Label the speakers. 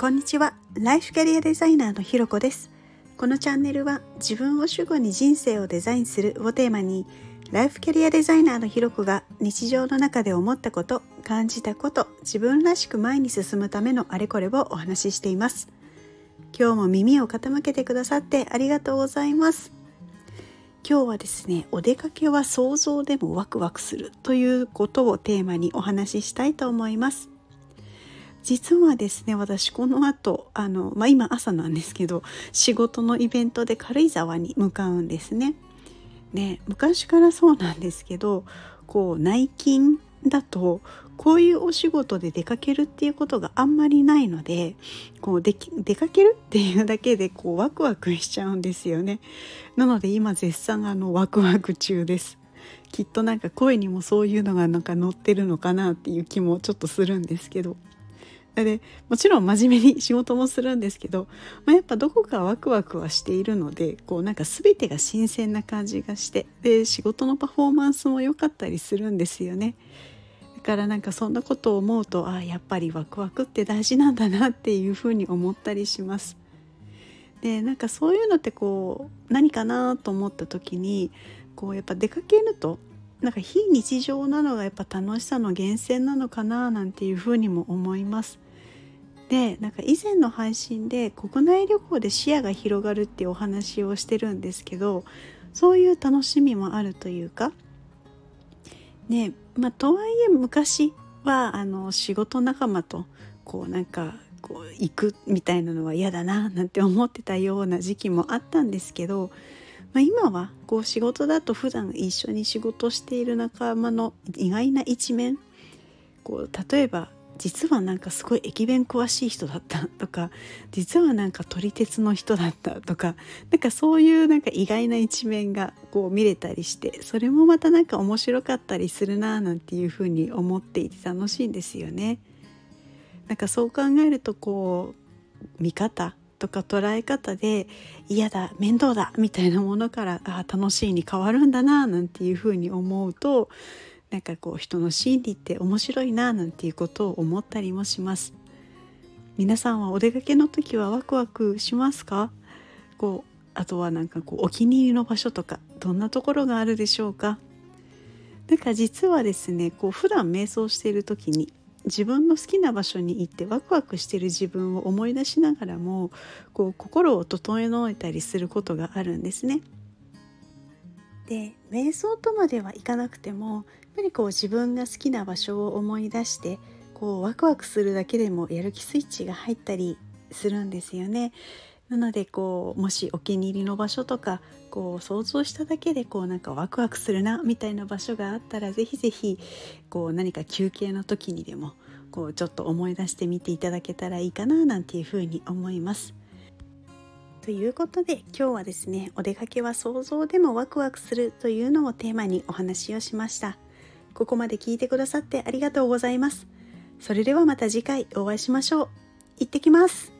Speaker 1: こんにちは。ライフキャリアデザイナーのひろこです。このチャンネルは自分を主語に人生をデザインするをテーマにライフキャリアデザイナーのひろこが日常の中で思ったこと感じたこと自分らしく前に進むためのあれこれをお話ししています。今日も耳を傾けてくださってありがとうございます。今日はですねお出かけは想像でもワクワクするということをテーマにお話ししたいと思います。実はですね私この後あの、まあ、今朝なんですけど仕事のイベントで軽井沢に向かうんですね。ね昔からそうなんですけどこう内勤だとこういうお仕事で出かけるっていうことがあんまりないのでこうで出かけるっていうだけでこうワクワクしちゃうんですよね。なので今絶賛あのワクワク中です。きっとなんか声にもそういうのがなんか乗ってるのかなっていう気もちょっとするんですけど。でもちろん真面目に仕事もするんですけど、まあ、やっぱどこかワクワクはしているのでこうなんか全てが新鮮な感じがしてで仕事のパフォーマンスも良かったりするんですよね。だからなんかそんなことを思うとああやっぱりワクワクって大事なんだなっていうふうに思ったりします。でなんかそういうのってこう何かなと思った時にこうやっぱ出かけるとなんか非日常なのがやっぱ楽しさの源泉なのかななんていうふうにも思います。でなんか以前の配信で国内旅行で視野が広がるっていうお話をしてるんですけどそういう楽しみもあるというかねまあとはいえ昔はあの仕事仲間とこうなんかこう行くみたいなのは嫌だななんて思ってたような時期もあったんですけどまあ、今はこう仕事だと普段一緒に仕事している仲間の意外な一面こう例えば実はなんかすごい駅弁詳しい人だったとか実はなんか撮り鉄の人だったとかなんかそういうなんか意外な一面がこう見れたりしてそれもまたなんか面白かったりするななんていうふうに思っていて楽しいんですよね。なんかそう考えるとこう見方とか捉え方で嫌だ面倒だみたいなものからあ楽しいに変わるんだななんていうふうに思うとなんかこう人の心理って面白いななんていうことを思ったりもします。皆さんはお出かけの時はワクワクしますか？こうあとはなんかこうお気に入りの場所とかどんなところがあるでしょうか？なんか実はですねこう普段瞑想している時に自分の好きな場所に行ってワクワクしてる自分を思い出しながらもこう心を整えたりすることがあるんですね。で瞑想とまではいかなくてもやっぱりこう自分が好きな場所を思い出してこうワクワクするだけでもやる気スイッチが入ったりするんですよね。なのでこうもしお気に入りの場所とかこう想像しただけでこうなんかワクワクするなみたいな場所があったら是非是非こう何か休憩の時にでもこうちょっと思い出してみていただけたらいいかななんていうふうに思います。ということで今日はですねお出かけは想像でもワクワクするというのをテーマにお話をしました。ここまで聞いてくださってありがとうございます。それではまた次回お会いしましょう。行ってきます。